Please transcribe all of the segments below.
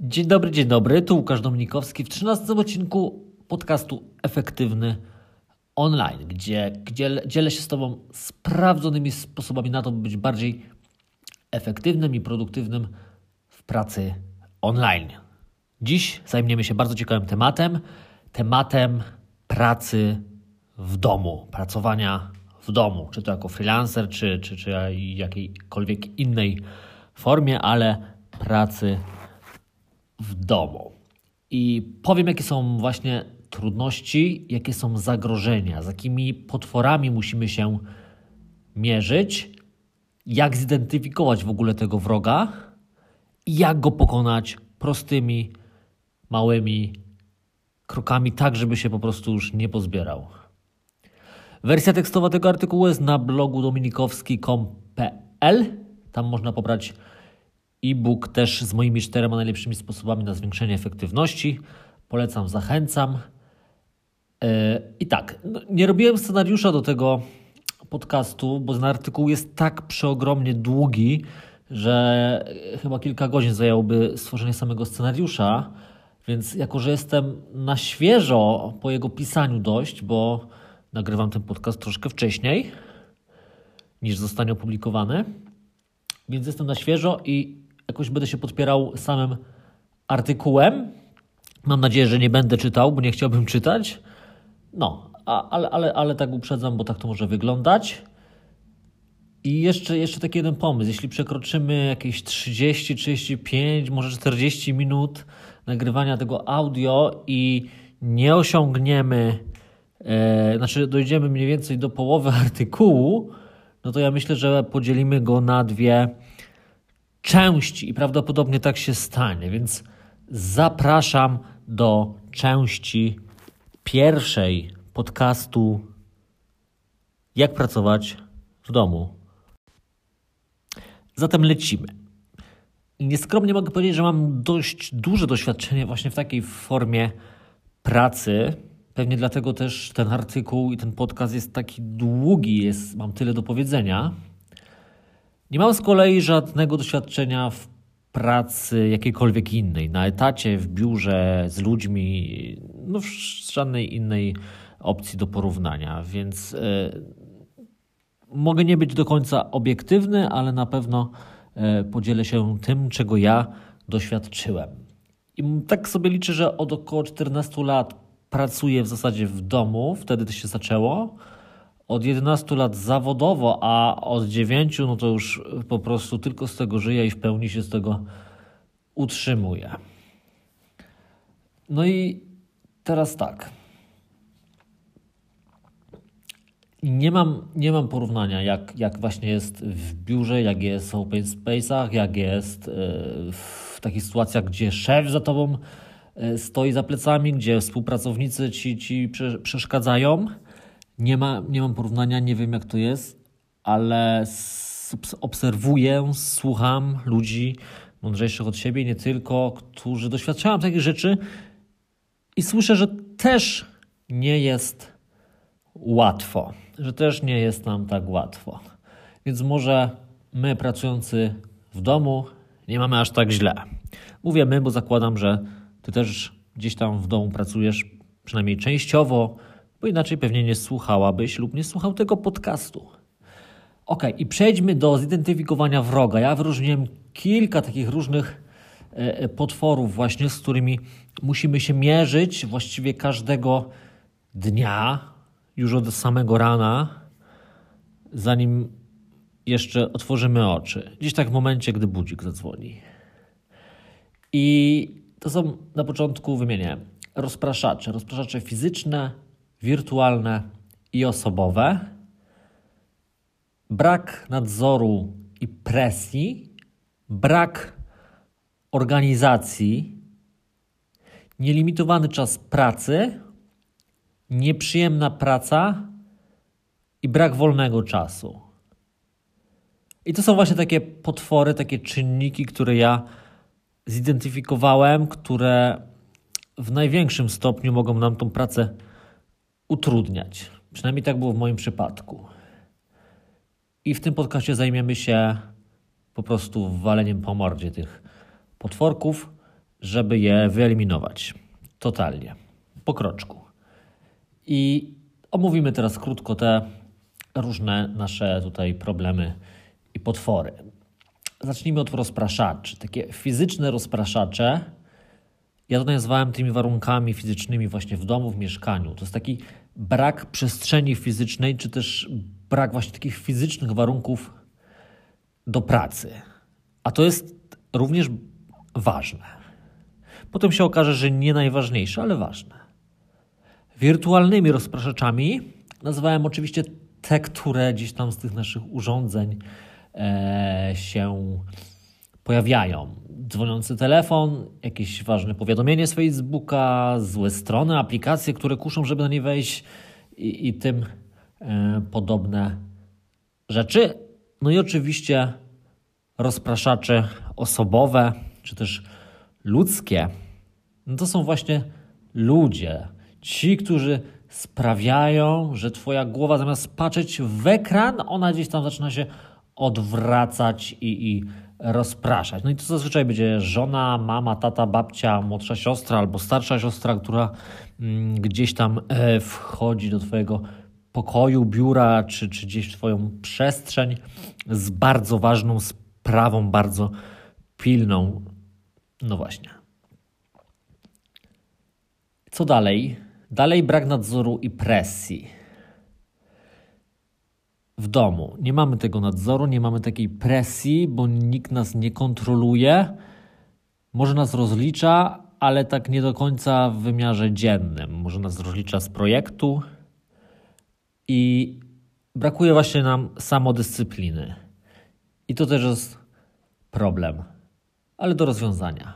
Dzień dobry, dzień dobry. Tu Łukasz Dominikowski w 13 odcinku podcastu Efektywny Online, gdzie, gdzie dzielę się z Tobą sprawdzonymi sposobami na to, by być bardziej efektywnym i produktywnym w pracy online. Dziś zajmiemy się bardzo ciekawym tematem, tematem pracy w domu, pracowania w domu, czy to jako freelancer, czy, czy, czy jakiejkolwiek innej formie, ale pracy w domu. I powiem, jakie są właśnie trudności, jakie są zagrożenia, z jakimi potworami musimy się mierzyć, jak zidentyfikować w ogóle tego wroga i jak go pokonać prostymi, małymi krokami, tak żeby się po prostu już nie pozbierał. Wersja tekstowa tego artykułu jest na blogu dominikowski.com.pl. Tam można pobrać e-book też z moimi czterema najlepszymi sposobami na zwiększenie efektywności. Polecam, zachęcam. E, I tak, no, nie robiłem scenariusza do tego podcastu, bo ten artykuł jest tak przeogromnie długi, że chyba kilka godzin zajęłoby stworzenie samego scenariusza. Więc jako, że jestem na świeżo po jego pisaniu dość, bo nagrywam ten podcast troszkę wcześniej niż zostanie opublikowany, więc jestem na świeżo i jakoś będę się podpierał samym artykułem. Mam nadzieję, że nie będę czytał, bo nie chciałbym czytać. No, a, ale, ale, ale tak uprzedzam, bo tak to może wyglądać. I jeszcze, jeszcze taki jeden pomysł. Jeśli przekroczymy jakieś 30, 35, może 40 minut nagrywania tego audio i nie osiągniemy, e, znaczy dojdziemy mniej więcej do połowy artykułu, no to ja myślę, że podzielimy go na dwie części i prawdopodobnie tak się stanie, więc zapraszam do części pierwszej podcastu Jak pracować w domu. Zatem lecimy. Nieskromnie mogę powiedzieć, że mam dość duże doświadczenie właśnie w takiej formie pracy. Pewnie dlatego też ten artykuł i ten podcast jest taki długi, jest, mam tyle do powiedzenia. Nie mam z kolei żadnego doświadczenia w pracy jakiejkolwiek innej, na etacie, w biurze, z ludźmi, no żadnej innej opcji do porównania, więc y, mogę nie być do końca obiektywny, ale na pewno y, podzielę się tym, czego ja doświadczyłem. I tak sobie liczę, że od około 14 lat pracuję w zasadzie w domu, wtedy to się zaczęło od 11 lat zawodowo, a od 9 no to już po prostu tylko z tego żyję i w pełni się z tego utrzymuję. No i teraz tak. Nie mam, nie mam porównania, jak, jak właśnie jest w biurze, jak jest w open space'ach, jak jest e, w takich sytuacjach, gdzie szef za tobą e, stoi za plecami, gdzie współpracownicy ci, ci przeszkadzają nie, ma, nie mam porównania, nie wiem jak to jest, ale obserwuję, słucham ludzi mądrzejszych od siebie, nie tylko, którzy doświadczają takich rzeczy i słyszę, że też nie jest łatwo, że też nie jest nam tak łatwo. Więc może my pracujący w domu nie mamy aż tak źle. Mówię my, bo zakładam, że ty też gdzieś tam w domu pracujesz, przynajmniej częściowo, bo inaczej pewnie nie słuchałabyś lub nie słuchał tego podcastu. Ok, i przejdźmy do zidentyfikowania wroga. Ja wyróżniłem kilka takich różnych e, e, potworów, właśnie z którymi musimy się mierzyć właściwie każdego dnia, już od samego rana, zanim jeszcze otworzymy oczy. Dziś tak w momencie, gdy budzik zadzwoni. I to są na początku wymienię rozpraszacze, rozpraszacze fizyczne, wirtualne i osobowe, brak nadzoru i presji, brak organizacji, nielimitowany czas pracy, nieprzyjemna praca. I brak wolnego czasu. I to są właśnie takie potwory, takie czynniki, które ja zidentyfikowałem, które w największym stopniu mogą nam tą pracę utrudniać. Przynajmniej tak było w moim przypadku. I w tym podcaście zajmiemy się po prostu waleniem po mordzie tych potworków, żeby je wyeliminować. Totalnie. Po kroczku. I omówimy teraz krótko te różne nasze tutaj problemy i potwory. Zacznijmy od rozpraszaczy. Takie fizyczne rozpraszacze. Ja to nazwałem tymi warunkami fizycznymi właśnie w domu, w mieszkaniu. To jest taki brak przestrzeni fizycznej, czy też brak właśnie takich fizycznych warunków do pracy. A to jest również ważne. Potem się okaże, że nie najważniejsze, ale ważne. Wirtualnymi rozpraszaczami nazywałem oczywiście te, które gdzieś tam z tych naszych urządzeń e, się pojawiają. Dzwoniący telefon, jakieś ważne powiadomienie z Facebooka, złe strony, aplikacje, które kuszą, żeby na nie wejść i, i tym e, podobne rzeczy. No i oczywiście rozpraszacze osobowe, czy też ludzkie. No to są właśnie ludzie. Ci, którzy sprawiają, że Twoja głowa zamiast patrzeć w ekran, ona gdzieś tam zaczyna się odwracać i, i rozpraszać. No i to zazwyczaj będzie żona, mama, tata, babcia, młodsza siostra albo starsza siostra, która mm, gdzieś tam e, wchodzi do Twojego pokoju, biura czy, czy gdzieś w Twoją przestrzeń z bardzo ważną sprawą, bardzo pilną. No właśnie. Co dalej? Dalej brak nadzoru i presji. W domu nie mamy tego nadzoru, nie mamy takiej presji, bo nikt nas nie kontroluje. Może nas rozlicza, ale tak nie do końca w wymiarze dziennym. Może nas rozlicza z projektu i brakuje właśnie nam samodyscypliny. I to też jest problem, ale do rozwiązania.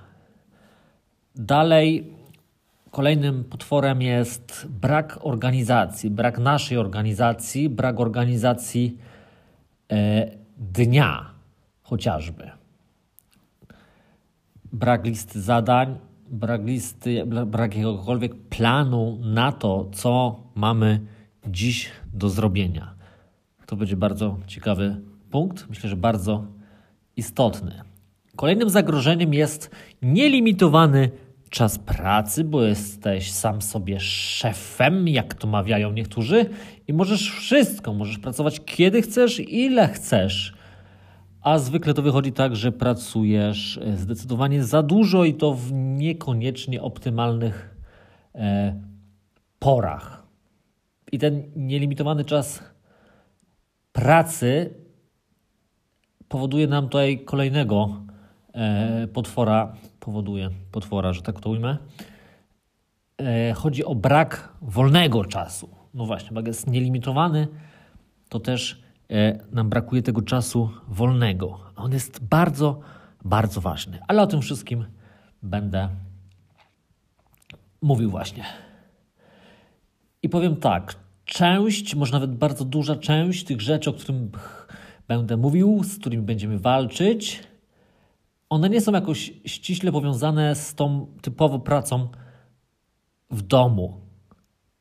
Dalej Kolejnym potworem jest brak organizacji, brak naszej organizacji, brak organizacji e, dnia chociażby. Brak listy zadań, brak listy, brak jakiegokolwiek planu na to, co mamy dziś do zrobienia. To będzie bardzo ciekawy punkt, myślę, że bardzo istotny. Kolejnym zagrożeniem jest nielimitowany czas pracy, bo jesteś sam sobie szefem, jak to mawiają niektórzy, i możesz wszystko, możesz pracować kiedy chcesz, ile chcesz. A zwykle to wychodzi tak, że pracujesz zdecydowanie za dużo i to w niekoniecznie optymalnych e, porach. I ten nielimitowany czas pracy powoduje nam tutaj kolejnego e, potwora, powoduje potwora, że tak to ujmę. E, chodzi o brak wolnego czasu. No właśnie, jak jest nielimitowany, to też e, nam brakuje tego czasu wolnego. On jest bardzo, bardzo ważny. Ale o tym wszystkim będę mówił właśnie. I powiem tak, część, może nawet bardzo duża część tych rzeczy, o których będę mówił, z którymi będziemy walczyć, one nie są jakoś ściśle powiązane z tą typową pracą w domu.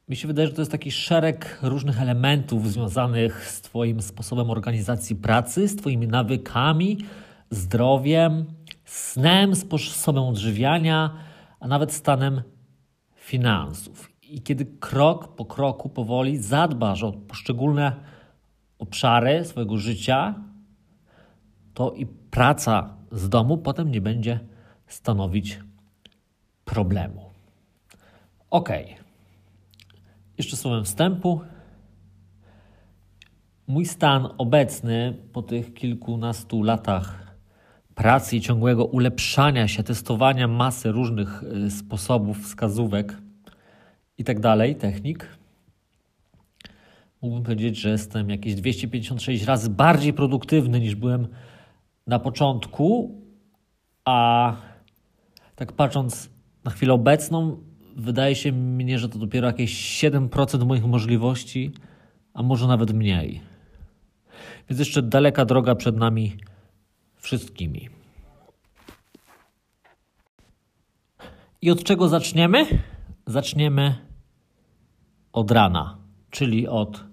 Mi się wydaje, że to jest taki szereg różnych elementów związanych z Twoim sposobem organizacji pracy, z Twoimi nawykami, zdrowiem, snem, sposobem odżywiania, a nawet stanem finansów. I kiedy krok po kroku powoli zadbasz o poszczególne obszary swojego życia, to i praca z domu potem nie będzie stanowić problemu. Ok. Jeszcze słowem wstępu. Mój stan obecny po tych kilkunastu latach pracy i ciągłego ulepszania się, testowania masy różnych y, sposobów, wskazówek i tak dalej, technik, mógłbym powiedzieć, że jestem jakieś 256 razy bardziej produktywny niż byłem na początku, a tak patrząc na chwilę obecną, wydaje się mnie, że to dopiero jakieś 7% moich możliwości, a może nawet mniej. Więc jeszcze daleka droga przed nami wszystkimi. I od czego zaczniemy? Zaczniemy od rana, czyli od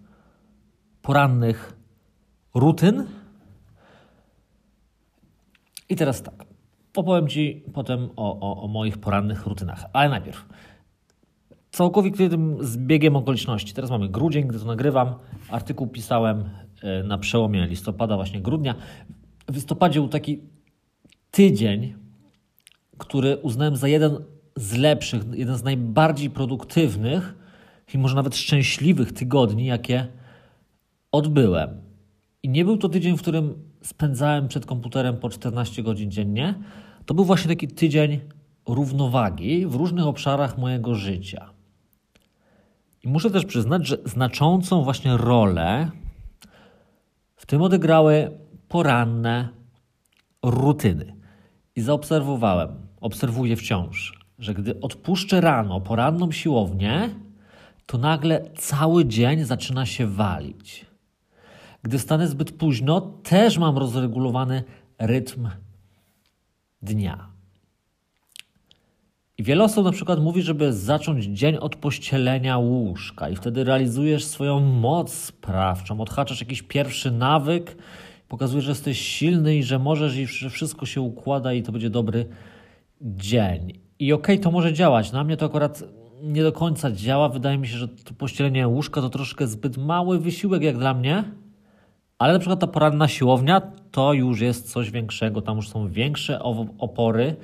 porannych rutyn, i teraz tak. opowiem Ci potem o, o, o moich porannych rutynach. Ale najpierw całkowitym zbiegiem okoliczności. Teraz mamy grudzień, gdy to nagrywam. Artykuł pisałem e, na przełomie listopada, właśnie grudnia. W listopadzie był taki tydzień, który uznałem za jeden z lepszych, jeden z najbardziej produktywnych i może nawet szczęśliwych tygodni, jakie odbyłem. I nie był to tydzień, w którym spędzałem przed komputerem po 14 godzin dziennie. To był właśnie taki tydzień równowagi w różnych obszarach mojego życia. I muszę też przyznać, że znaczącą właśnie rolę w tym odegrały poranne rutyny. I zaobserwowałem, obserwuję wciąż, że gdy odpuszczę rano poranną siłownię, to nagle cały dzień zaczyna się walić. Gdy wstanę zbyt późno, też mam rozregulowany rytm dnia. I wiele osób na przykład mówi, żeby zacząć dzień od pościelenia łóżka i wtedy realizujesz swoją moc sprawczą, odhaczasz jakiś pierwszy nawyk, pokazujesz, że jesteś silny i że możesz i że wszystko się układa i to będzie dobry dzień. I okej, okay, to może działać. Na mnie to akurat nie do końca działa. Wydaje mi się, że to pościelenie łóżka to troszkę zbyt mały wysiłek jak dla mnie. Ale na przykład ta poranna siłownia to już jest coś większego. Tam już są większe opory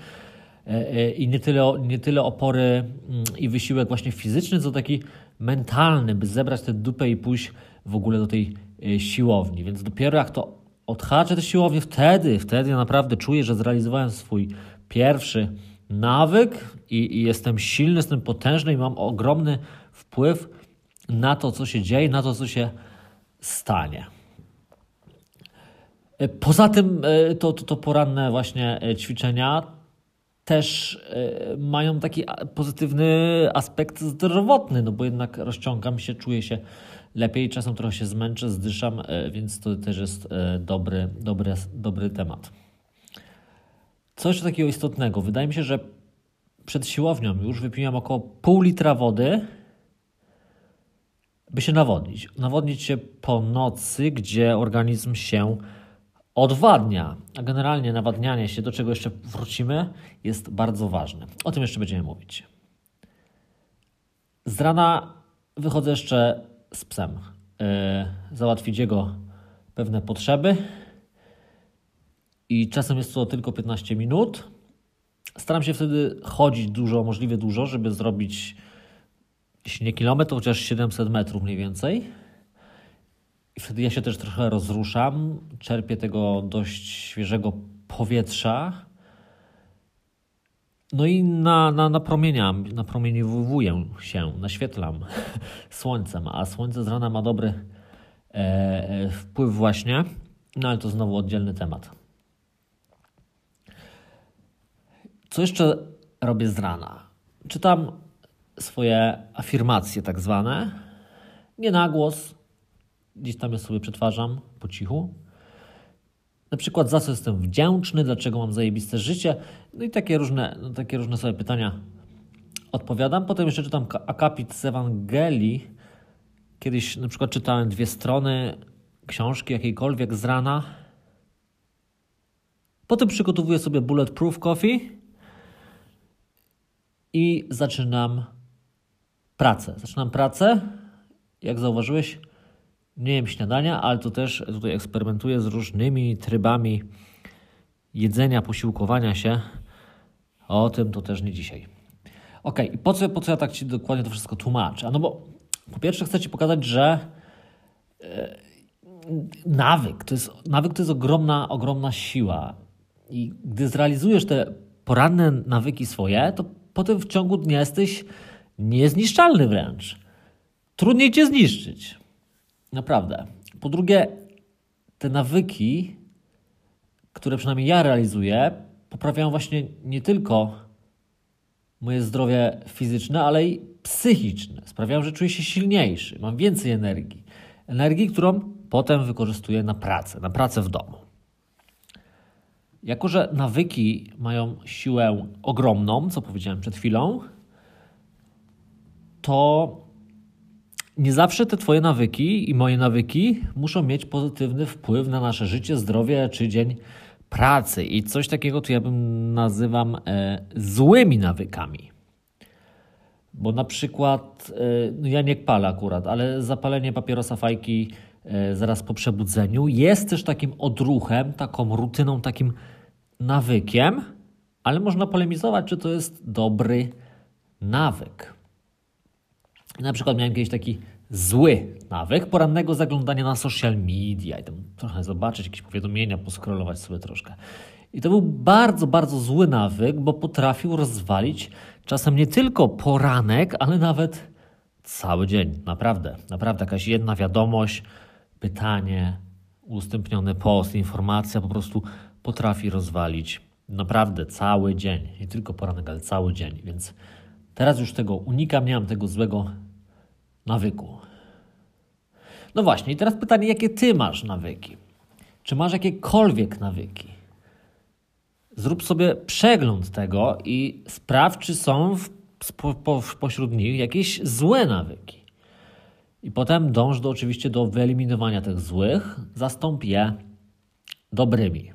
E, e, i nie tyle, nie tyle opory mm, i wysiłek właśnie fizyczny, co taki mentalny, by zebrać tę dupę i pójść w ogóle do tej e, siłowni. Więc dopiero jak to odhaczę tę siłownię, wtedy, wtedy ja naprawdę czuję, że zrealizowałem swój pierwszy nawyk i, i jestem silny, jestem potężny i mam ogromny wpływ na to, co się dzieje, na to, co się stanie. Poza tym to, to, to poranne właśnie ćwiczenia też e, mają taki pozytywny aspekt zdrowotny, no bo jednak rozciągam się, czuję się lepiej, czasem trochę się zmęczę, zdyszam, e, więc to też jest e, dobry, dobry, dobry temat. Coś takiego istotnego. Wydaje mi się, że przed siłownią już wypiłem około pół litra wody, by się nawodnić. Nawodnić się po nocy, gdzie organizm się odwadnia, a generalnie nawadnianie się, do czego jeszcze wrócimy, jest bardzo ważne. O tym jeszcze będziemy mówić. Z rana wychodzę jeszcze z psem. Yy, załatwić jego pewne potrzeby. I czasem jest to tylko 15 minut. Staram się wtedy chodzić dużo, możliwie dużo, żeby zrobić, jeśli nie kilometr, chociaż 700 metrów mniej więcej i wtedy ja się też trochę rozruszam, czerpię tego dość świeżego powietrza. No i na, na, napromieniam, napromieniowuję się, naświetlam słońcem, a słońce z rana ma dobry e, e, wpływ właśnie, no ale to znowu oddzielny temat. Co jeszcze robię z rana? Czytam swoje afirmacje tak zwane, nie na głos, gdzieś tam je sobie przetwarzam po cichu. Na przykład za co jestem wdzięczny, dlaczego mam zajebiste życie. No i takie różne, no takie różne sobie pytania odpowiadam. Potem jeszcze czytam akapit z Ewangelii. Kiedyś na przykład czytałem dwie strony książki jakiejkolwiek z rana. Potem przygotowuję sobie bulletproof coffee i zaczynam pracę. Zaczynam pracę. Jak zauważyłeś, nie jem śniadania, ale to też tutaj eksperymentuję z różnymi trybami jedzenia, posiłkowania się. O tym to też nie dzisiaj. Ok, i po co, po co ja tak Ci dokładnie to wszystko tłumaczę? No bo po pierwsze chcę Ci pokazać, że e, nawyk to jest, nawyk to jest ogromna, ogromna siła. I gdy zrealizujesz te poranne nawyki swoje, to potem w ciągu dnia jesteś niezniszczalny wręcz. Trudniej Cię zniszczyć. Naprawdę. Po drugie, te nawyki, które przynajmniej ja realizuję, poprawiają właśnie nie tylko moje zdrowie fizyczne, ale i psychiczne. Sprawiają, że czuję się silniejszy, mam więcej energii. Energii, którą potem wykorzystuję na pracę, na pracę w domu. Jako, że nawyki mają siłę ogromną, co powiedziałem przed chwilą, to nie zawsze te Twoje nawyki i moje nawyki muszą mieć pozytywny wpływ na nasze życie, zdrowie czy dzień pracy. I coś takiego to ja bym nazywam e, złymi nawykami. Bo na przykład, e, no ja nie palę akurat, ale zapalenie papierosa fajki e, zaraz po przebudzeniu jest też takim odruchem, taką rutyną, takim nawykiem, ale można polemizować, czy to jest dobry nawyk. Na przykład miałem kiedyś taki zły nawyk porannego zaglądania na social media i tam trochę zobaczyć jakieś powiadomienia, poskrolować sobie troszkę. I to był bardzo, bardzo zły nawyk, bo potrafił rozwalić czasem nie tylko poranek, ale nawet cały dzień. Naprawdę, naprawdę jakaś jedna wiadomość, pytanie, udostępniony post, informacja po prostu potrafi rozwalić naprawdę cały dzień. Nie tylko poranek, ale cały dzień. Więc teraz już tego unikam, nie mam tego złego nawyku. No właśnie, i teraz pytanie, jakie ty masz nawyki? Czy masz jakiekolwiek nawyki? Zrób sobie przegląd tego i sprawdź, czy są w, po, po, pośród nich jakieś złe nawyki. I potem dąż do, oczywiście do wyeliminowania tych złych, zastąp je dobrymi.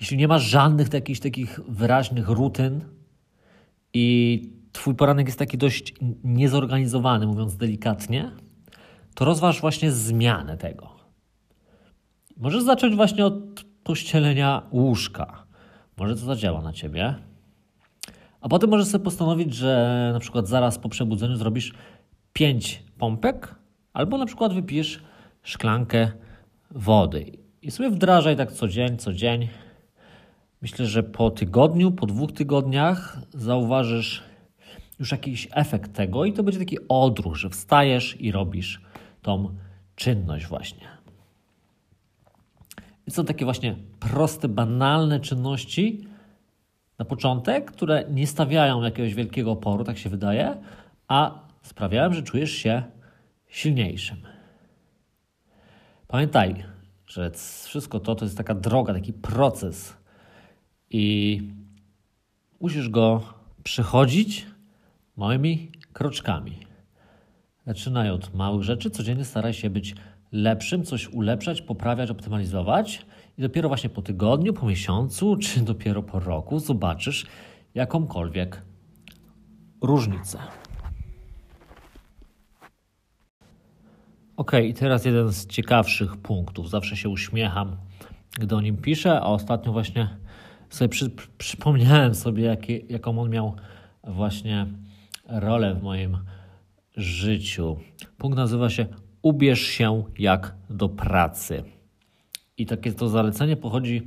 Jeśli nie masz żadnych takich, takich wyraźnych rutyn i twój poranek jest taki dość niezorganizowany, mówiąc delikatnie, to rozważ właśnie zmianę tego. Możesz zacząć właśnie od pościelenia łóżka. Może to zadziała na ciebie. A potem możesz sobie postanowić, że na przykład zaraz po przebudzeniu zrobisz 5 pompek, albo na przykład wypijesz szklankę wody. I sobie wdrażaj tak co dzień, co dzień. Myślę, że po tygodniu, po dwóch tygodniach zauważysz już jakiś efekt tego i to będzie taki odruch, że wstajesz i robisz tą czynność właśnie. I są takie właśnie proste, banalne czynności na początek, które nie stawiają jakiegoś wielkiego oporu, tak się wydaje, a sprawiają, że czujesz się silniejszym. Pamiętaj, że wszystko to to jest taka droga, taki proces i musisz go przechodzić małymi kroczkami. Zaczynaj od małych rzeczy, codziennie staraj się być lepszym, coś ulepszać, poprawiać, optymalizować i dopiero właśnie po tygodniu, po miesiącu, czy dopiero po roku zobaczysz jakąkolwiek różnicę. Ok, i teraz jeden z ciekawszych punktów. Zawsze się uśmiecham, gdy o nim piszę, a ostatnio właśnie sobie przy, przypomniałem sobie, jakie, jaką on miał właśnie rolę w moim życiu. Punkt nazywa się Ubierz się jak do pracy. I takie to zalecenie pochodzi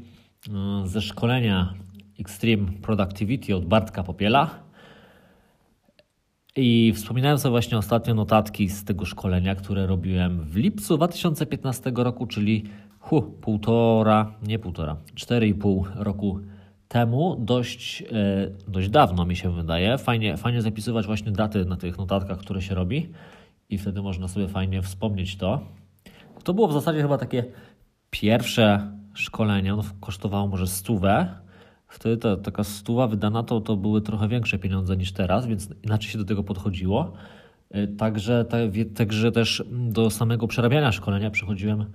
e, ze szkolenia Extreme Productivity od Bartka Popiela. I wspominałem sobie właśnie ostatnio notatki z tego szkolenia, które robiłem w lipcu 2015 roku, czyli hu, półtora, nie półtora, cztery i pół roku temu, dość, e, dość dawno mi się wydaje. Fajnie, fajnie zapisywać właśnie daty na tych notatkach, które się robi i wtedy można sobie fajnie wspomnieć to. To było w zasadzie chyba takie pierwsze szkolenie, ono kosztowało może stówę. Wtedy ta, taka stuwa wydana to, to były trochę większe pieniądze niż teraz, więc inaczej się do tego podchodziło. E, także, także też do samego przerabiania szkolenia przechodziłem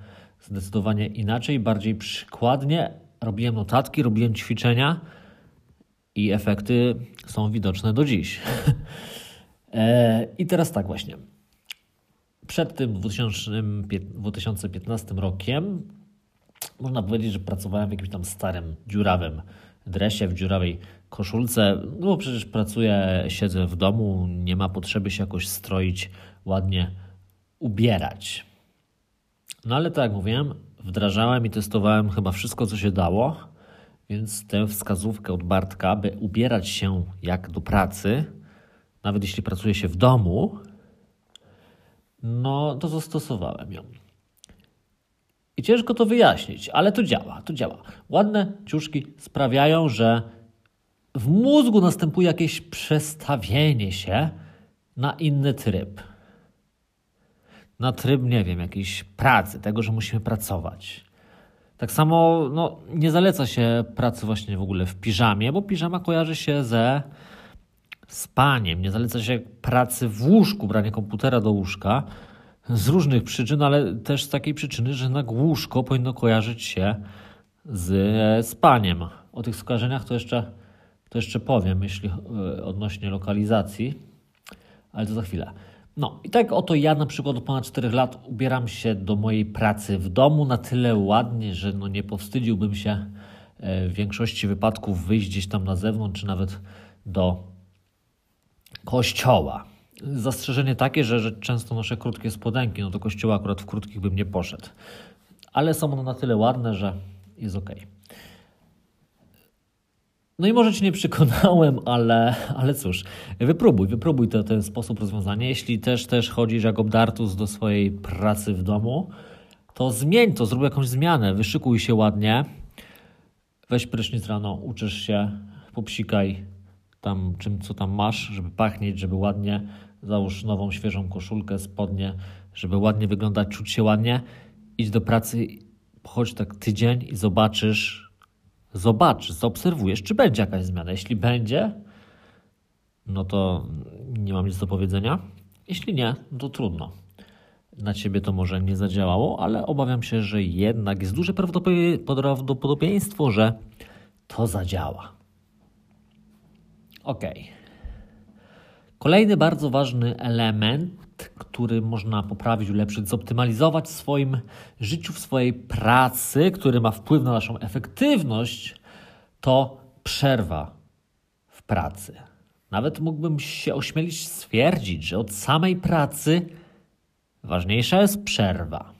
zdecydowanie inaczej, bardziej przykładnie, robiłem notatki, robiłem ćwiczenia i efekty są widoczne do dziś. E, I teraz tak właśnie. Przed tym 2015 rokiem można powiedzieć, że pracowałem w jakimś tam starym, dziurawym dresie, w dziurawej koszulce. No bo przecież pracuję, siedzę w domu, nie ma potrzeby się jakoś stroić, ładnie ubierać. No ale tak jak mówiłem, wdrażałem i testowałem chyba wszystko, co się dało, więc tę wskazówkę od Bartka, by ubierać się jak do pracy, nawet jeśli pracuje się w domu, no to zastosowałem ją. I ciężko to wyjaśnić, ale to działa, to działa. Ładne ciuszki sprawiają, że w mózgu następuje jakieś przestawienie się na inny tryb na tryb, nie wiem, jakiejś pracy, tego, że musimy pracować. Tak samo no, nie zaleca się pracy właśnie w ogóle w piżamie, bo piżama kojarzy się ze spaniem. Nie zaleca się pracy w łóżku, branie komputera do łóżka z różnych przyczyn, ale też z takiej przyczyny, że na łóżko powinno kojarzyć się z spaniem. O tych skojarzeniach to jeszcze, to jeszcze powiem, jeśli e, odnośnie lokalizacji, ale to za chwilę. No i tak oto ja na przykład od ponad 4 lat ubieram się do mojej pracy w domu na tyle ładnie, że no nie powstydziłbym się e, w większości wypadków wyjść gdzieś tam na zewnątrz, czy nawet do kościoła. Zastrzeżenie takie, że, że często noszę krótkie spodenki, no do kościoła akurat w krótkich bym nie poszedł. Ale są one na tyle ładne, że jest ok. No i może Cię nie przekonałem, ale, ale cóż, wypróbuj, wypróbuj to, ten sposób rozwiązania. Jeśli też, też chodzisz jak obdartus do swojej pracy w domu, to zmień to, zrób jakąś zmianę, wyszykuj się ładnie, weź prysznic rano, uczysz się, popsikaj tam czym, co tam masz, żeby pachnieć, żeby ładnie, załóż nową, świeżą koszulkę, spodnie, żeby ładnie wyglądać, czuć się ładnie, idź do pracy, chodź tak tydzień i zobaczysz, zobaczysz, zaobserwujesz, czy będzie jakaś zmiana. Jeśli będzie, no to nie mam nic do powiedzenia. Jeśli nie, no to trudno. Na ciebie to może nie zadziałało, ale obawiam się, że jednak jest duże prawdopodobieństwo, że to zadziała. Ok. Kolejny bardzo ważny element, który można poprawić, ulepszyć, zoptymalizować w swoim życiu, w swojej pracy, który ma wpływ na naszą efektywność, to przerwa w pracy. Nawet mógłbym się ośmielić stwierdzić, że od samej pracy ważniejsza jest przerwa.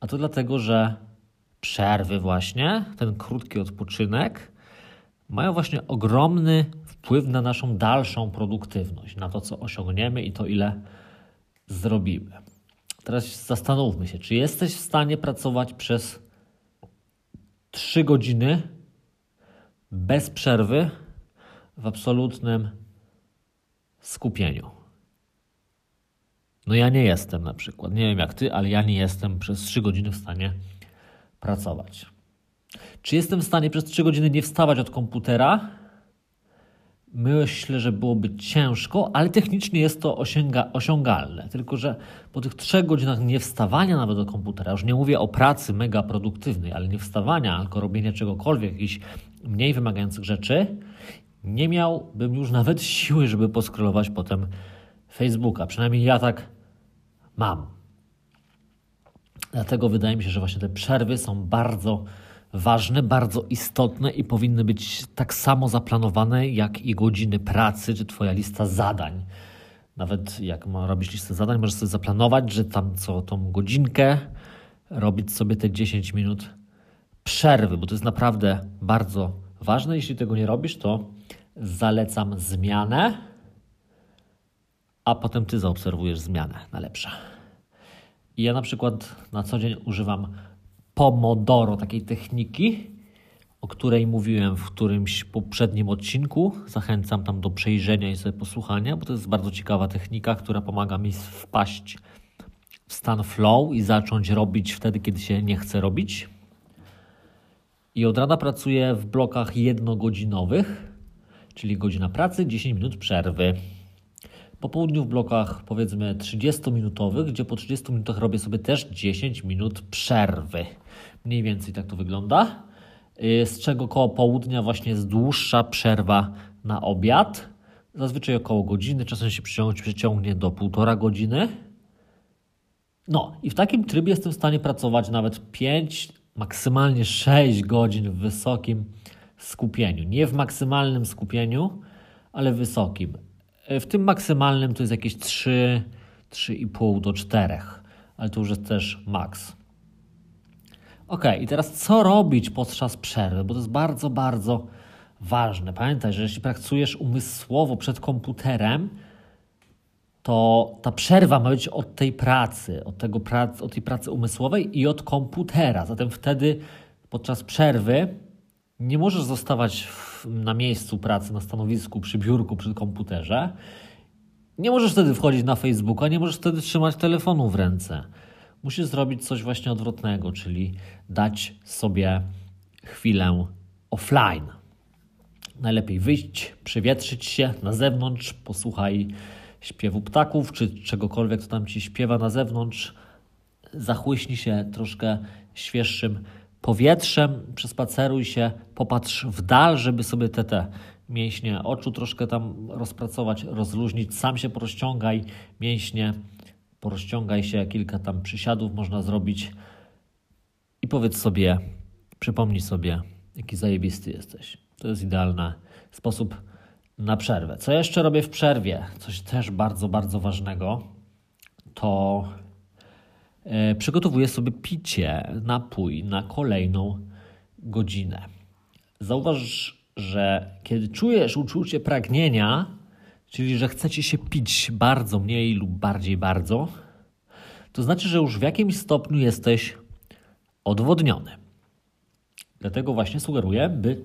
A to dlatego, że przerwy, właśnie, ten krótki odpoczynek, mają właśnie ogromny wpływ na naszą dalszą produktywność, na to, co osiągniemy i to, ile zrobimy. Teraz zastanówmy się, czy jesteś w stanie pracować przez 3 godziny bez przerwy w absolutnym skupieniu. No ja nie jestem na przykład, nie wiem jak ty, ale ja nie jestem przez 3 godziny w stanie pracować. Czy jestem w stanie przez 3 godziny nie wstawać od komputera? Myślę, że byłoby ciężko, ale technicznie jest to osiąga, osiągalne. Tylko, że po tych trzech godzinach nie wstawania nawet do komputera, już nie mówię o pracy mega produktywnej, ale nie wstawania, tylko robienia czegokolwiek, jakichś mniej wymagających rzeczy, nie miałbym już nawet siły, żeby poskrolować potem Facebooka. Przynajmniej ja tak mam. Dlatego wydaje mi się, że właśnie te przerwy są bardzo ważne, bardzo istotne i powinny być tak samo zaplanowane jak i godziny pracy czy Twoja lista zadań. Nawet jak ma robić listę zadań, możesz sobie zaplanować, że tam co tą godzinkę robić sobie te 10 minut przerwy, bo to jest naprawdę bardzo ważne. Jeśli tego nie robisz, to zalecam zmianę, a potem ty zaobserwujesz zmianę na lepsze. I ja na przykład na co dzień używam Pomodoro, takiej techniki, o której mówiłem w którymś poprzednim odcinku. Zachęcam tam do przejrzenia i sobie posłuchania, bo to jest bardzo ciekawa technika, która pomaga mi wpaść w stan flow i zacząć robić wtedy, kiedy się nie chce robić. I od rana pracuję w blokach jednogodzinowych, czyli godzina pracy, 10 minut przerwy. Po południu w blokach powiedzmy 30-minutowych, gdzie po 30 minutach robię sobie też 10 minut przerwy. Mniej więcej tak to wygląda. Y, z czego koło południa właśnie jest dłuższa przerwa na obiad. Zazwyczaj około godziny, czasem się przyciągnie do półtora godziny. No i w takim trybie jestem w stanie pracować nawet 5, maksymalnie 6 godzin w wysokim skupieniu. Nie w maksymalnym skupieniu, ale wysokim. Y, w tym maksymalnym to jest jakieś 3, 3,5 do 4, ale to już jest też maks. Ok, i teraz co robić podczas przerwy? Bo to jest bardzo, bardzo ważne. Pamiętaj, że jeśli pracujesz umysłowo przed komputerem, to ta przerwa ma być od tej pracy, od, tego pracy, od tej pracy umysłowej i od komputera. Zatem wtedy podczas przerwy nie możesz zostawać w, na miejscu pracy, na stanowisku, przy biurku, przy komputerze. Nie możesz wtedy wchodzić na Facebooka, nie możesz wtedy trzymać telefonu w ręce musisz zrobić coś właśnie odwrotnego, czyli dać sobie chwilę offline. Najlepiej wyjść, przewietrzyć się na zewnątrz, posłuchaj śpiewu ptaków czy czegokolwiek, co tam ci śpiewa na zewnątrz. Zachłyśnij się troszkę świeższym powietrzem, przespaceruj się, popatrz w dal, żeby sobie te, te mięśnie oczu troszkę tam rozpracować, rozluźnić, sam się porozciągaj mięśnie, porozciągaj się, kilka tam przysiadów można zrobić i powiedz sobie, przypomnij sobie, jaki zajebisty jesteś. To jest idealny sposób na przerwę. Co jeszcze robię w przerwie? Coś też bardzo, bardzo ważnego, to e, przygotowuję sobie picie, napój na kolejną godzinę. Zauważ, że kiedy czujesz uczucie pragnienia, czyli że chcecie się pić bardzo mniej lub bardziej bardzo, to znaczy, że już w jakimś stopniu jesteś odwodniony. Dlatego właśnie sugeruję, by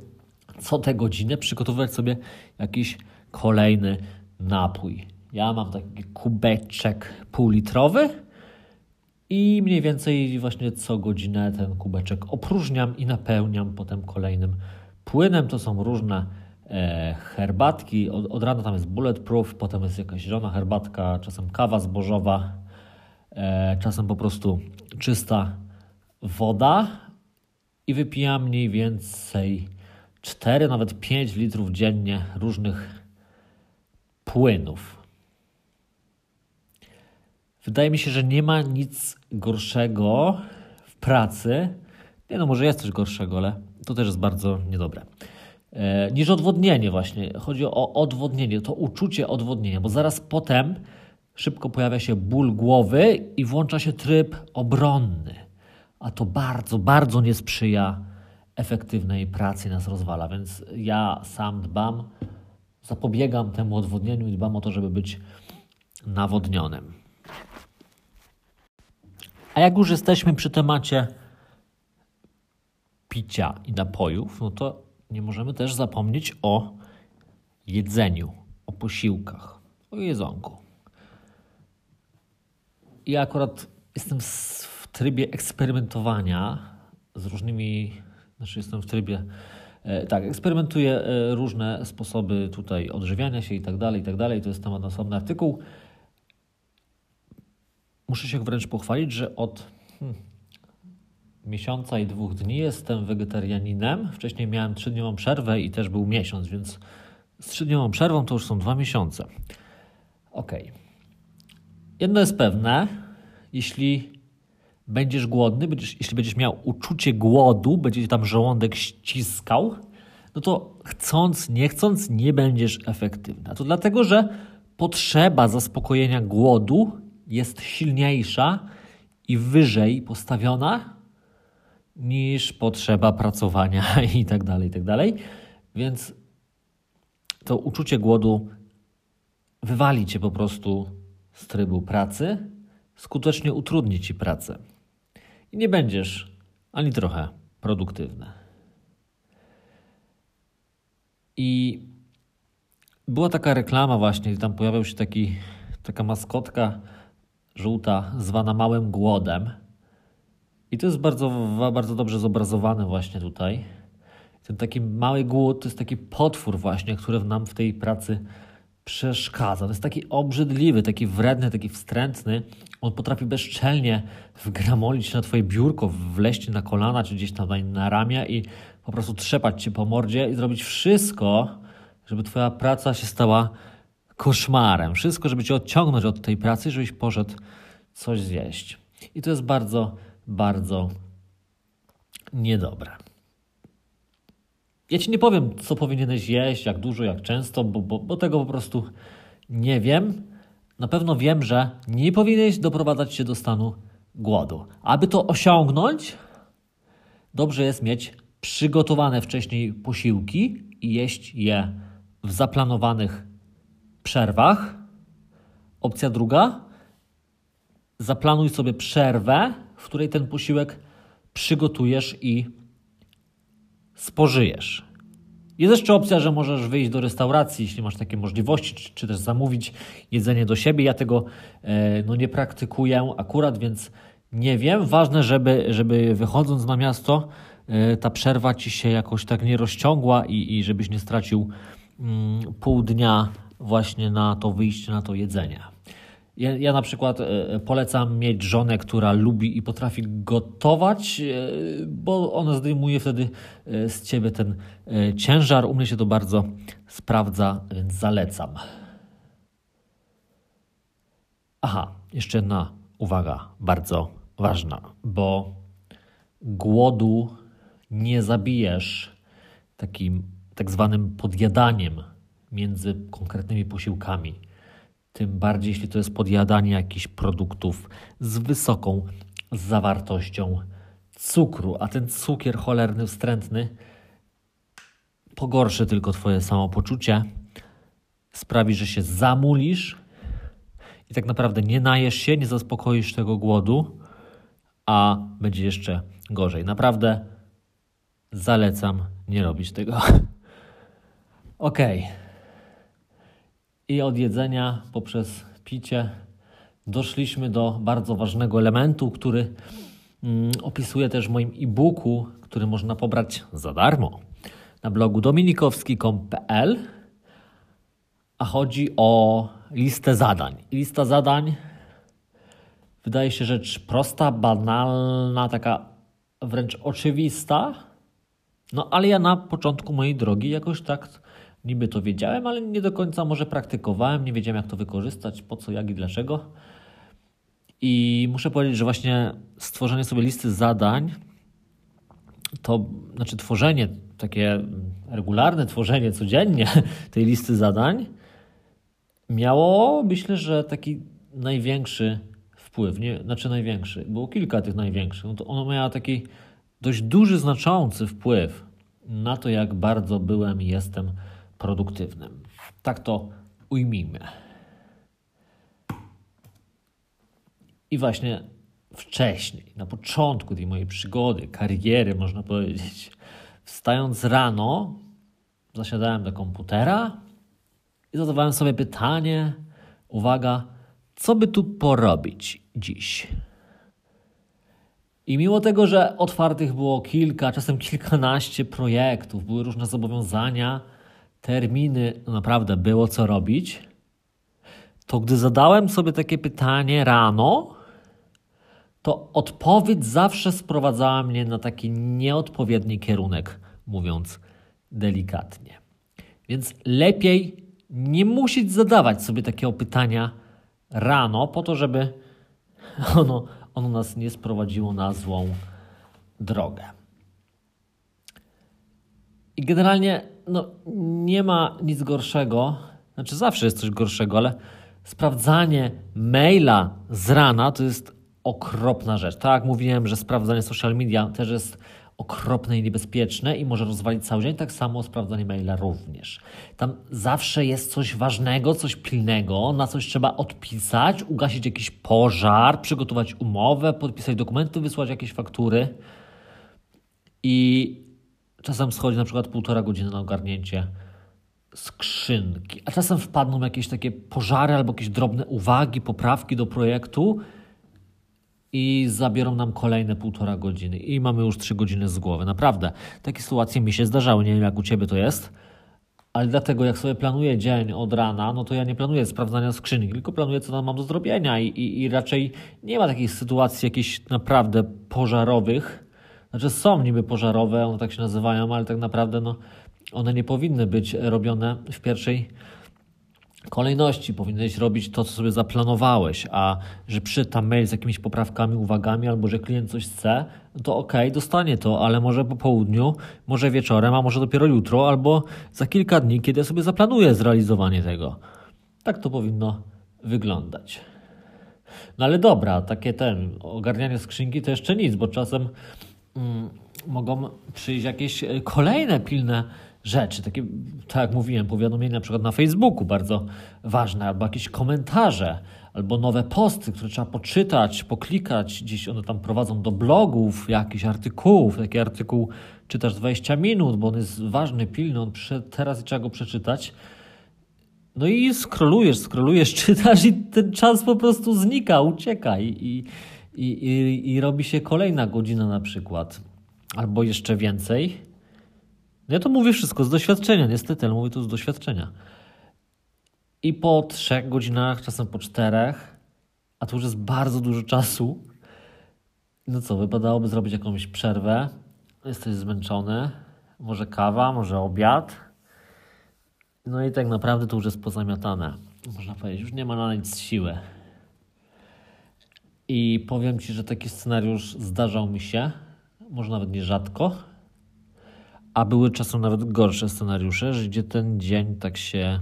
co tę godzinę przygotowywać sobie jakiś kolejny napój. Ja mam taki kubeczek półlitrowy i mniej więcej właśnie co godzinę ten kubeczek opróżniam i napełniam potem kolejnym płynem. To są różne herbatki. Od, od rana tam jest bulletproof, potem jest jakaś zielona herbatka, czasem kawa zbożowa, e, czasem po prostu czysta woda i wypijam mniej więcej 4, nawet 5 litrów dziennie różnych płynów. Wydaje mi się, że nie ma nic gorszego w pracy. Nie no, może jest coś gorszego, ale to też jest bardzo niedobre. E, niż odwodnienie właśnie. Chodzi o odwodnienie, to uczucie odwodnienia, bo zaraz potem szybko pojawia się ból głowy i włącza się tryb obronny. A to bardzo, bardzo nie sprzyja efektywnej pracy nas rozwala. Więc ja sam dbam, zapobiegam temu odwodnieniu i dbam o to, żeby być nawodnionym. A jak już jesteśmy przy temacie picia i napojów, no to nie możemy też zapomnieć o jedzeniu, o posiłkach, o jedzonku. Ja akurat jestem w trybie eksperymentowania z różnymi znaczy jestem w trybie, e, tak, eksperymentuję e, różne sposoby tutaj odżywiania się i tak dalej, i tak dalej. To jest temat na osobny artykuł. Muszę się wręcz pochwalić, że od hmm, miesiąca i dwóch dni jestem wegetarianinem. Wcześniej miałem trzydniową przerwę i też był miesiąc, więc z trzydniową przerwą to już są dwa miesiące. Ok. Jedno jest pewne, jeśli będziesz głodny, będziesz, jeśli będziesz miał uczucie głodu, będzie tam żołądek ściskał, no to chcąc, nie chcąc, nie będziesz efektywny. A to dlatego, że potrzeba zaspokojenia głodu jest silniejsza i wyżej postawiona niż potrzeba pracowania i tak dalej, i tak dalej. Więc to uczucie głodu wywali cię po prostu z trybu pracy, skutecznie utrudni ci pracę i nie będziesz ani trochę produktywny. I była taka reklama właśnie, tam pojawiał się taki, taka maskotka żółta zwana Małym Głodem. I to jest bardzo, bardzo dobrze zobrazowane właśnie tutaj. Ten taki mały głód to jest taki potwór właśnie, który nam w tej pracy przeszkadza. To jest taki obrzydliwy, taki wredny, taki wstrętny. On potrafi bezczelnie wgramolić na twoje biurko, wleść na kolana czy gdzieś tam na ramię i po prostu trzepać cię po mordzie i zrobić wszystko, żeby twoja praca się stała koszmarem. Wszystko, żeby cię odciągnąć od tej pracy, żebyś poszedł coś zjeść. I to jest bardzo, bardzo niedobre. Ja ci nie powiem, co powinieneś jeść, jak dużo, jak często, bo, bo, bo tego po prostu nie wiem. Na pewno wiem, że nie powinieneś doprowadzać się do stanu głodu. Aby to osiągnąć, dobrze jest mieć przygotowane wcześniej posiłki i jeść je w zaplanowanych przerwach. Opcja druga: zaplanuj sobie przerwę, w której ten posiłek przygotujesz i spożyjesz. Jest jeszcze opcja, że możesz wyjść do restauracji, jeśli masz takie możliwości, czy, czy też zamówić jedzenie do siebie. Ja tego e, no, nie praktykuję akurat, więc nie wiem. Ważne, żeby, żeby wychodząc na miasto, e, ta przerwa ci się jakoś tak nie rozciągła i, i żebyś nie stracił mm, pół dnia właśnie na to wyjście, na to jedzenie. Ja, ja na przykład e, polecam mieć żonę, która lubi i potrafi gotować, e, bo ona zdejmuje wtedy e, z ciebie ten ciężar. U mnie się to bardzo sprawdza, więc zalecam. Aha, jeszcze jedna uwaga, bardzo ważna, bo głodu nie zabijesz takim tak zwanym podjadaniem między konkretnymi posiłkami. Tym bardziej, jeśli to jest podjadanie jakichś produktów z wysoką zawartością cukru, a ten cukier cholerny, wstrętny pogorszy tylko Twoje samopoczucie, sprawi, że się zamulisz i tak naprawdę nie najesz się, nie zaspokoisz tego głodu, a będzie jeszcze gorzej. Naprawdę zalecam nie robić tego. ok. I od jedzenia poprzez picie doszliśmy do bardzo ważnego elementu, który mm, opisuję też w moim e-booku, który można pobrać za darmo na blogu dominikowski.pl. A chodzi o listę zadań. Lista zadań wydaje się rzecz prosta, banalna, taka wręcz oczywista. No ale ja na początku mojej drogi jakoś tak niby to wiedziałem, ale nie do końca może praktykowałem, nie wiedziałem jak to wykorzystać, po co, jak i dlaczego. I muszę powiedzieć, że właśnie stworzenie sobie listy zadań, to znaczy tworzenie, takie regularne tworzenie codziennie tej listy zadań, miało myślę, że taki największy wpływ, nie, znaczy największy, było kilka tych największych, no to ono miało taki dość duży, znaczący wpływ na to, jak bardzo byłem i jestem produktywnym. Tak to ujmijmy. I właśnie wcześniej, na początku tej mojej przygody, kariery, można powiedzieć, wstając rano, zasiadałem do komputera i zadawałem sobie pytanie, uwaga, co by tu porobić dziś? I mimo tego, że otwartych było kilka, czasem kilkanaście projektów, były różne zobowiązania, terminy, naprawdę było co robić, to gdy zadałem sobie takie pytanie rano, to odpowiedź zawsze sprowadzała mnie na taki nieodpowiedni kierunek, mówiąc delikatnie. Więc lepiej nie musieć zadawać sobie takiego pytania rano, po to, żeby ono, ono nas nie sprowadziło na złą drogę. I generalnie no, nie ma nic gorszego, znaczy zawsze jest coś gorszego, ale sprawdzanie maila z rana to jest okropna rzecz. Tak mówiłem, że sprawdzanie social media też jest okropne i niebezpieczne i może rozwalić cały dzień, tak samo sprawdzanie maila również. Tam zawsze jest coś ważnego, coś pilnego, na coś trzeba odpisać, ugasić jakiś pożar, przygotować umowę, podpisać dokumenty, wysłać jakieś faktury i czasem schodzi na przykład półtora godziny na ogarnięcie skrzynki, a czasem wpadną jakieś takie pożary albo jakieś drobne uwagi, poprawki do projektu, i zabiorą nam kolejne półtora godziny i mamy już trzy godziny z głowy. Naprawdę, takie sytuacje mi się zdarzały, nie wiem jak u Ciebie to jest, ale dlatego jak sobie planuję dzień od rana, no to ja nie planuję sprawdzania skrzyni, tylko planuję co tam mam do zrobienia i, i, i raczej nie ma takich sytuacji jakichś naprawdę pożarowych, znaczy są niby pożarowe, one tak się nazywają, ale tak naprawdę no, one nie powinny być robione w pierwszej kolejności powinieneś robić to, co sobie zaplanowałeś, a że przytam mail z jakimiś poprawkami, uwagami, albo że klient coś chce, to ok, dostanie to, ale może po południu, może wieczorem, a może dopiero jutro, albo za kilka dni, kiedy ja sobie zaplanuję zrealizowanie tego. Tak to powinno wyglądać. No ale dobra, takie ten, ogarnianie skrzynki to jeszcze nic, bo czasem mogą przyjść jakieś kolejne pilne rzeczy, takie, tak jak mówiłem, powiadomienia na przykład na Facebooku bardzo ważne, albo jakieś komentarze, albo nowe posty, które trzeba poczytać, poklikać, gdzieś one tam prowadzą do blogów, jakichś artykułów, taki artykuł czytasz 20 minut, bo on jest ważny, pilny, on teraz trzeba go przeczytać. No i skrolujesz, skrolujesz, czytasz i ten czas po prostu znika, ucieka i, i, i, i robi się kolejna godzina na przykład, albo jeszcze więcej. Ja to mówię wszystko z doświadczenia, niestety, ale mówię to z doświadczenia. I po trzech godzinach, czasem po czterech, a to już jest bardzo dużo czasu. No co, wypadałoby zrobić jakąś przerwę. Jesteś zmęczony. Może kawa, może obiad. No i tak naprawdę to już jest pozamiatane. Można powiedzieć, już nie ma na nic siły. I powiem Ci, że taki scenariusz zdarzał mi się, może nawet nierzadko, a były czasem nawet gorsze scenariusze, gdzie ten dzień tak się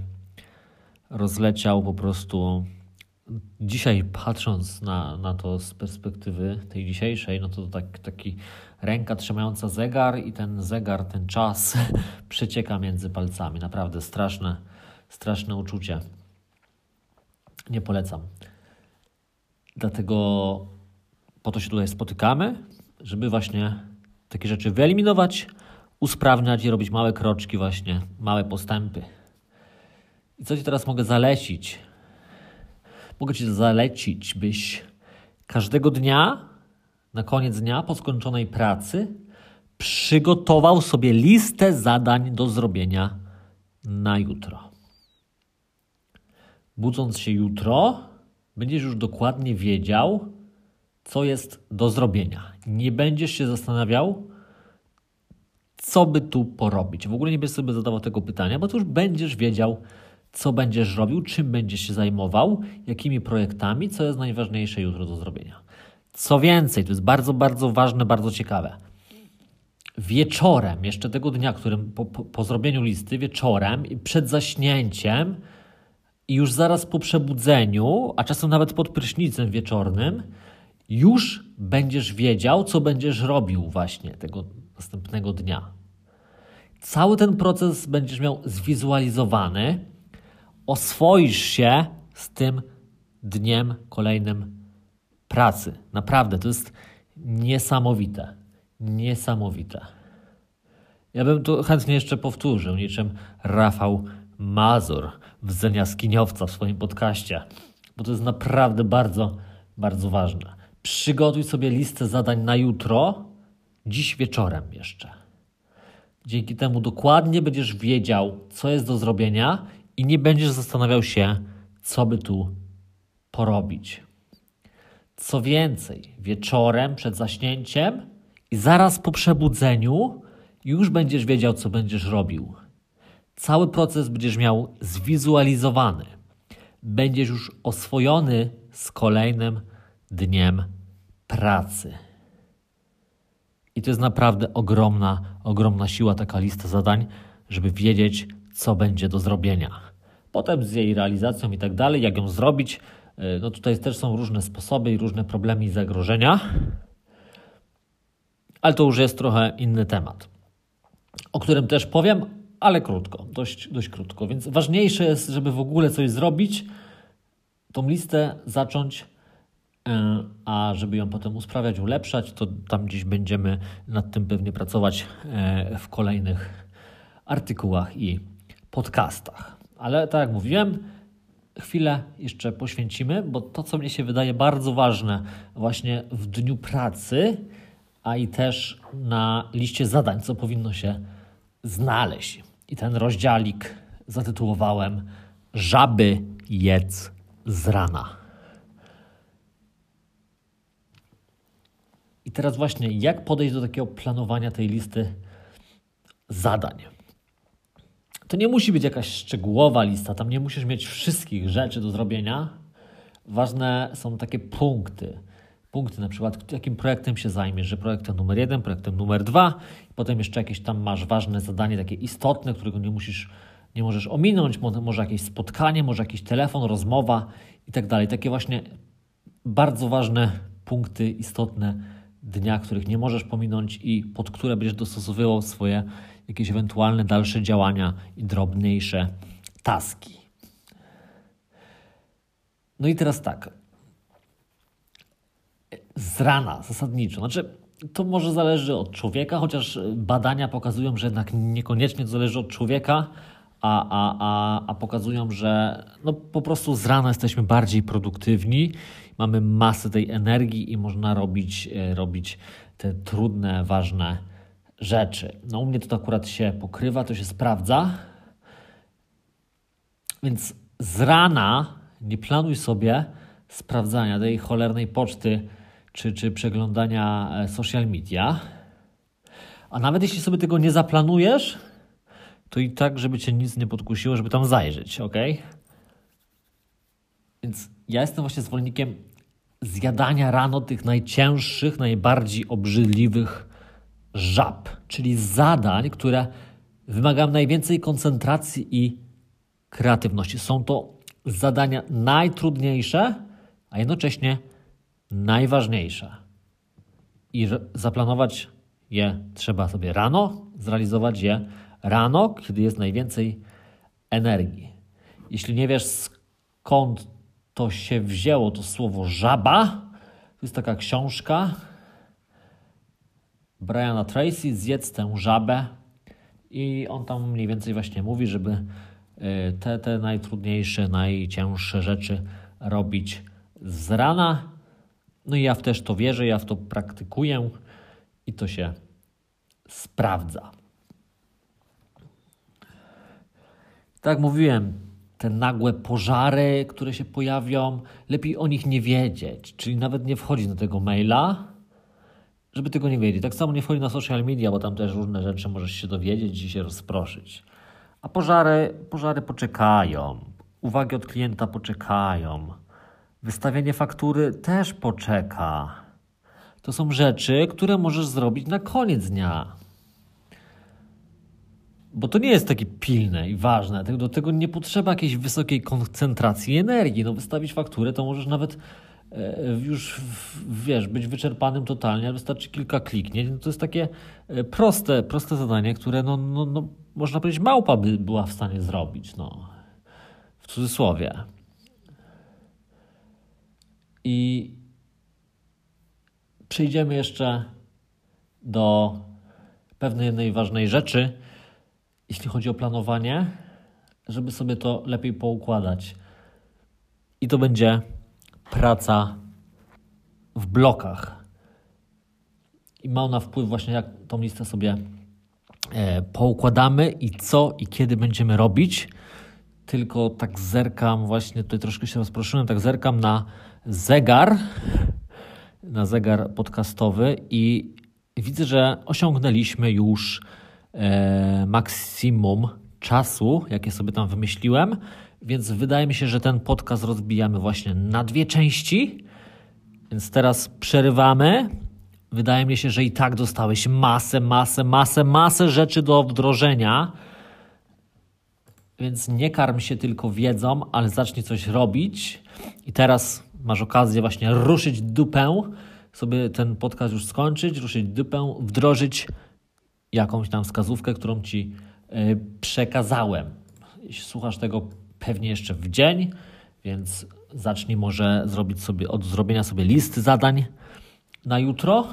rozleciał po prostu. Dzisiaj patrząc na, na to z perspektywy tej dzisiejszej, no to tak, taki ręka trzymająca zegar i ten zegar, ten czas przecieka między palcami. Naprawdę straszne, straszne uczucie. Nie polecam. Dlatego po to się tutaj spotykamy, żeby właśnie takie rzeczy wyeliminować, usprawniać i robić małe kroczki, właśnie małe postępy. I co Ci teraz mogę zalecić? Mogę Ci zalecić, byś każdego dnia, na koniec dnia, po skończonej pracy, przygotował sobie listę zadań do zrobienia na jutro. Budząc się jutro, będziesz już dokładnie wiedział, co jest do zrobienia. Nie będziesz się zastanawiał, co by tu porobić. W ogóle nie będziesz sobie zadawał tego pytania, bo tu już będziesz wiedział, co będziesz robił, czym będziesz się zajmował, jakimi projektami, co jest najważniejsze jutro do zrobienia. Co więcej, to jest bardzo, bardzo ważne, bardzo ciekawe. Wieczorem, jeszcze tego dnia, którym po, po, po zrobieniu listy, wieczorem i przed zaśnięciem, i już zaraz po przebudzeniu, a czasem nawet pod prysznicem wieczornym, już będziesz wiedział, co będziesz robił właśnie tego następnego dnia. Cały ten proces będziesz miał zwizualizowany, oswoisz się z tym dniem kolejnym pracy. Naprawdę, to jest niesamowite. Niesamowite. Ja bym tu chętnie jeszcze powtórzył, niczym Rafał Mazur w Zeniaskiniowca w swoim podcaście, bo to jest naprawdę bardzo, bardzo ważne. Przygotuj sobie listę zadań na jutro, dziś wieczorem jeszcze. Dzięki temu dokładnie będziesz wiedział, co jest do zrobienia i nie będziesz zastanawiał się, co by tu porobić. Co więcej, wieczorem przed zaśnięciem i zaraz po przebudzeniu już będziesz wiedział, co będziesz robił. Cały proces będziesz miał zwizualizowany. Będziesz już oswojony z kolejnym dniem pracy. I to jest naprawdę ogromna, ogromna siła, taka lista zadań, żeby wiedzieć, co będzie do zrobienia. Potem z jej realizacją i tak dalej, jak ją zrobić, y, no tutaj też są różne sposoby i różne problemy i zagrożenia, ale to już jest trochę inny temat, o którym też powiem, ale krótko, dość, dość krótko. Więc ważniejsze jest, żeby w ogóle coś zrobić, tą listę zacząć, e, a żeby ją potem usprawiać, ulepszać, to tam gdzieś będziemy nad tym pewnie pracować e, w kolejnych artykułach i podcastach. Ale tak jak mówiłem, chwilę jeszcze poświęcimy, bo to, co mnie się wydaje bardzo ważne właśnie w dniu pracy, a i też na liście zadań, co powinno się znaleźć. I ten rozdziałik zatytułowałem Żaby jedz z rana. I teraz właśnie, jak podejść do takiego planowania tej listy zadań? To nie musi być jakaś szczegółowa lista, tam nie musisz mieć wszystkich rzeczy do zrobienia. Ważne są takie punkty. Punkty, na przykład, jakim projektem się zajmiesz, że projektem numer jeden, projektem numer dwa, potem jeszcze jakieś tam masz ważne zadanie, takie istotne, którego nie musisz, nie możesz ominąć, może jakieś spotkanie, może jakiś telefon, rozmowa i tak dalej. Takie właśnie bardzo ważne punkty, istotne dnia, których nie możesz pominąć i pod które będziesz dostosowywał swoje jakieś ewentualne dalsze działania i drobniejsze taski. No i teraz tak. Z rana zasadniczo. Znaczy, to może zależy od człowieka, chociaż badania pokazują, że jednak niekoniecznie to zależy od człowieka, a, a, a, a pokazują, że no po prostu z rana jesteśmy bardziej produktywni, mamy masę tej energii i można robić, e, robić te trudne, ważne rzeczy. No u mnie to akurat się pokrywa, to się sprawdza. Więc z rana nie planuj sobie sprawdzania tej cholernej poczty czy, czy przeglądania e, social media. A nawet jeśli sobie tego nie zaplanujesz, to i tak, żeby cię nic nie podkusiło, żeby tam zajrzeć, ok? Więc ja jestem właśnie zwolennikiem zjadania rano tych najcięższych, najbardziej obrzydliwych żab, czyli zadań, które wymagają najwięcej koncentracji i kreatywności. Są to zadania najtrudniejsze, a jednocześnie najważniejsze. I zaplanować je trzeba sobie rano, zrealizować je rano, kiedy jest najwięcej energii. Jeśli nie wiesz skąd to się wzięło, to słowo żaba, to jest taka książka Briana Tracy, Zjedz tę żabę. I on tam mniej więcej właśnie mówi, żeby y, te, te najtrudniejsze, najcięższe rzeczy robić z rana. No i ja w też to wierzę, ja w to praktykuję i to się sprawdza. Tak mówiłem, te nagłe pożary, które się pojawią, lepiej o nich nie wiedzieć, czyli nawet nie wchodzić do tego maila, żeby tego nie wiedzieć. Tak samo nie wchodzi na social media, bo tam też różne rzeczy możesz się dowiedzieć i się rozproszyć. A pożary, pożary poczekają, uwagi od klienta poczekają, wystawienie faktury też poczeka. To są rzeczy, które możesz zrobić na koniec dnia. Bo to nie jest takie pilne i ważne. Do tego nie potrzeba jakiejś wysokiej koncentracji energii. No, wystawić fakturę to możesz nawet e, już wiesz, być wyczerpanym totalnie, wystarczy kilka kliknięć. No to jest takie e, proste, proste zadanie, które no, no, no, można powiedzieć małpa by była w stanie zrobić. No. W cudzysłowie. I przejdziemy jeszcze do pewnej jednej ważnej rzeczy, jeśli chodzi o planowanie, żeby sobie to lepiej poukładać. I to będzie praca w blokach. I ma ona wpływ właśnie, jak tą listę sobie e, poukładamy i co i kiedy będziemy robić. Tylko tak zerkam, właśnie tutaj troszkę się rozproszyłem, tak zerkam na zegar, na zegar podcastowy i widzę, że osiągnęliśmy już e, maksimum czasu, jakie sobie tam wymyśliłem, więc wydaje mi się, że ten podcast rozbijamy właśnie na dwie części. Więc teraz przerywamy. Wydaje mi się, że i tak dostałeś masę, masę, masę, masę rzeczy do wdrożenia. Więc nie karm się tylko wiedzą, ale zacznij coś robić. I teraz masz okazję właśnie ruszyć dupę, sobie ten podcast już skończyć, ruszyć dupę, wdrożyć jakąś tam wskazówkę, którą ci e, przekazałem. Słuchasz tego pewnie jeszcze w dzień, więc zacznij może zrobić sobie, od zrobienia sobie listy zadań na jutro,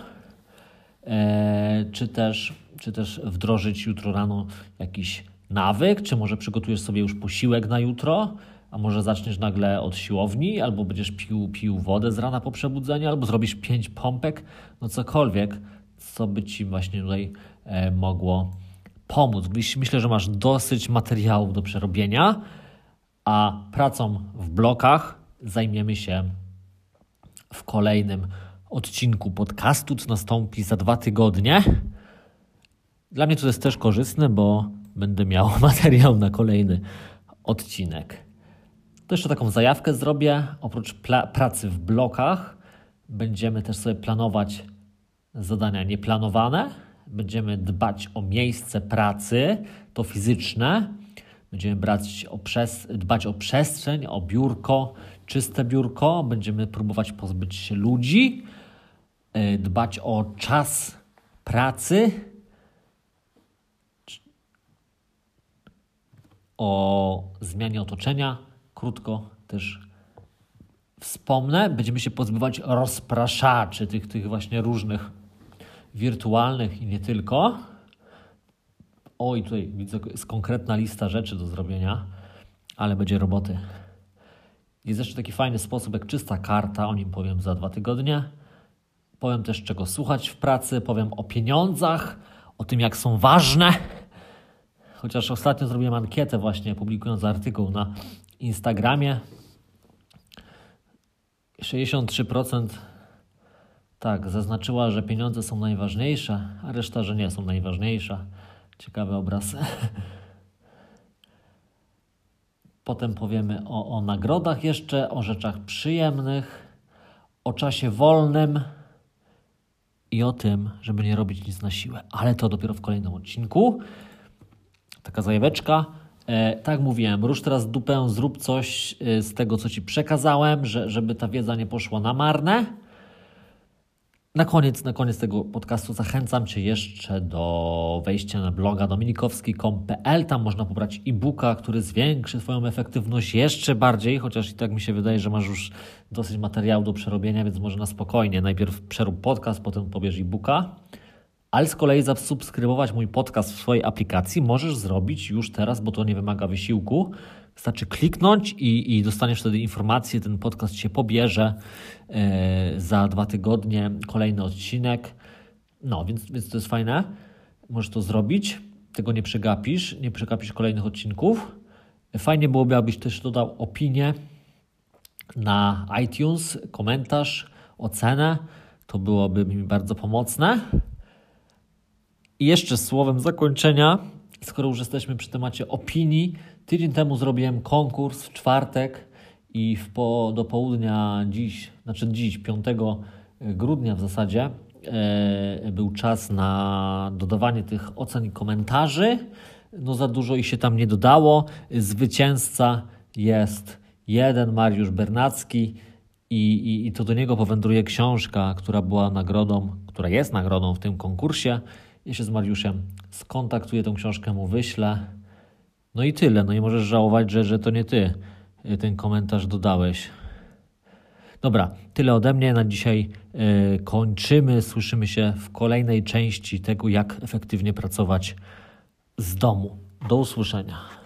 e, czy też, czy też wdrożyć jutro rano jakiś nawyk, czy może przygotujesz sobie już posiłek na jutro, a może zaczniesz nagle od siłowni, albo będziesz pił, pił wodę z rana po przebudzeniu, albo zrobisz pięć pompek, no cokolwiek, co by ci właśnie tutaj e, mogło pomóc. Myślę, że masz dosyć materiałów do przerobienia, a pracą w blokach zajmiemy się w kolejnym odcinku podcastu, co nastąpi za dwa tygodnie. Dla mnie to jest też korzystne, bo będę miał materiał na kolejny odcinek. To jeszcze taką zajawkę zrobię. Oprócz pracy w blokach, będziemy też sobie planować zadania nieplanowane. Będziemy dbać o miejsce pracy, to fizyczne. Będziemy brać o dbać o przestrzeń, o biurko, czyste biurko. Będziemy próbować pozbyć się ludzi, e, dbać o czas pracy, o zmianie otoczenia krótko też wspomnę, będziemy się pozbywać rozpraszaczy, tych, tych właśnie różnych wirtualnych i nie tylko. Oj, tutaj widzę, jest konkretna lista rzeczy do zrobienia, ale będzie roboty. Jest jeszcze taki fajny sposób jak czysta karta, o nim powiem za dwa tygodnie. Powiem też, czego słuchać w pracy, powiem o pieniądzach, o tym, jak są ważne. Chociaż ostatnio zrobiłem ankietę właśnie, publikując artykuł na Instagramie. 63% tak, zaznaczyła, że pieniądze są najważniejsze, a reszta, że nie są najważniejsze. Ciekawy obraz. Potem powiemy o, o nagrodach jeszcze, o rzeczach przyjemnych, o czasie wolnym i o tym, żeby nie robić nic na siłę. Ale to dopiero w kolejnym odcinku. Taka zajaweczka. E, tak mówiłem, rusz teraz dupę, zrób coś e, z tego, co Ci przekazałem, że, żeby ta wiedza nie poszła na marne. Na koniec, na koniec tego podcastu zachęcam Cię jeszcze do wejścia na bloga dominikowski.pl. Tam można pobrać e-booka, który zwiększy Twoją efektywność jeszcze bardziej, chociaż i tak mi się wydaje, że masz już dosyć materiału do przerobienia, więc może na spokojnie. Najpierw przerób podcast, potem pobierz e-booka. Ale z kolei zasubskrybować mój podcast w swojej aplikacji możesz zrobić już teraz, bo to nie wymaga wysiłku. Wystarczy kliknąć i, i dostaniesz wtedy informację, ten podcast się pobierze e, za dwa tygodnie, kolejny odcinek. No, więc, więc to jest fajne. Możesz to zrobić, tego nie przegapisz, nie przegapisz kolejnych odcinków. Fajnie byłoby, abyś też dodał opinię na iTunes, komentarz, ocenę. To byłoby mi bardzo pomocne. I jeszcze słowem zakończenia, skoro już jesteśmy przy temacie opinii, tydzień temu zrobiłem konkurs w czwartek i w po, do południa dziś, znaczy dziś, 5 grudnia w zasadzie, e, był czas na dodawanie tych ocen i komentarzy. No za dużo ich się tam nie dodało. Zwycięzca jest jeden Mariusz Bernacki i, i, i to do niego powędruje książka, która była nagrodą, która jest nagrodą w tym konkursie. Ja się z Mariuszem skontaktuję, tą książkę mu wyślę. No i tyle. No i możesz żałować, że, że to nie ty y, ten komentarz dodałeś. Dobra, tyle ode mnie. Na dzisiaj yy, kończymy. Słyszymy się w kolejnej części tego, jak efektywnie pracować z domu. Do usłyszenia.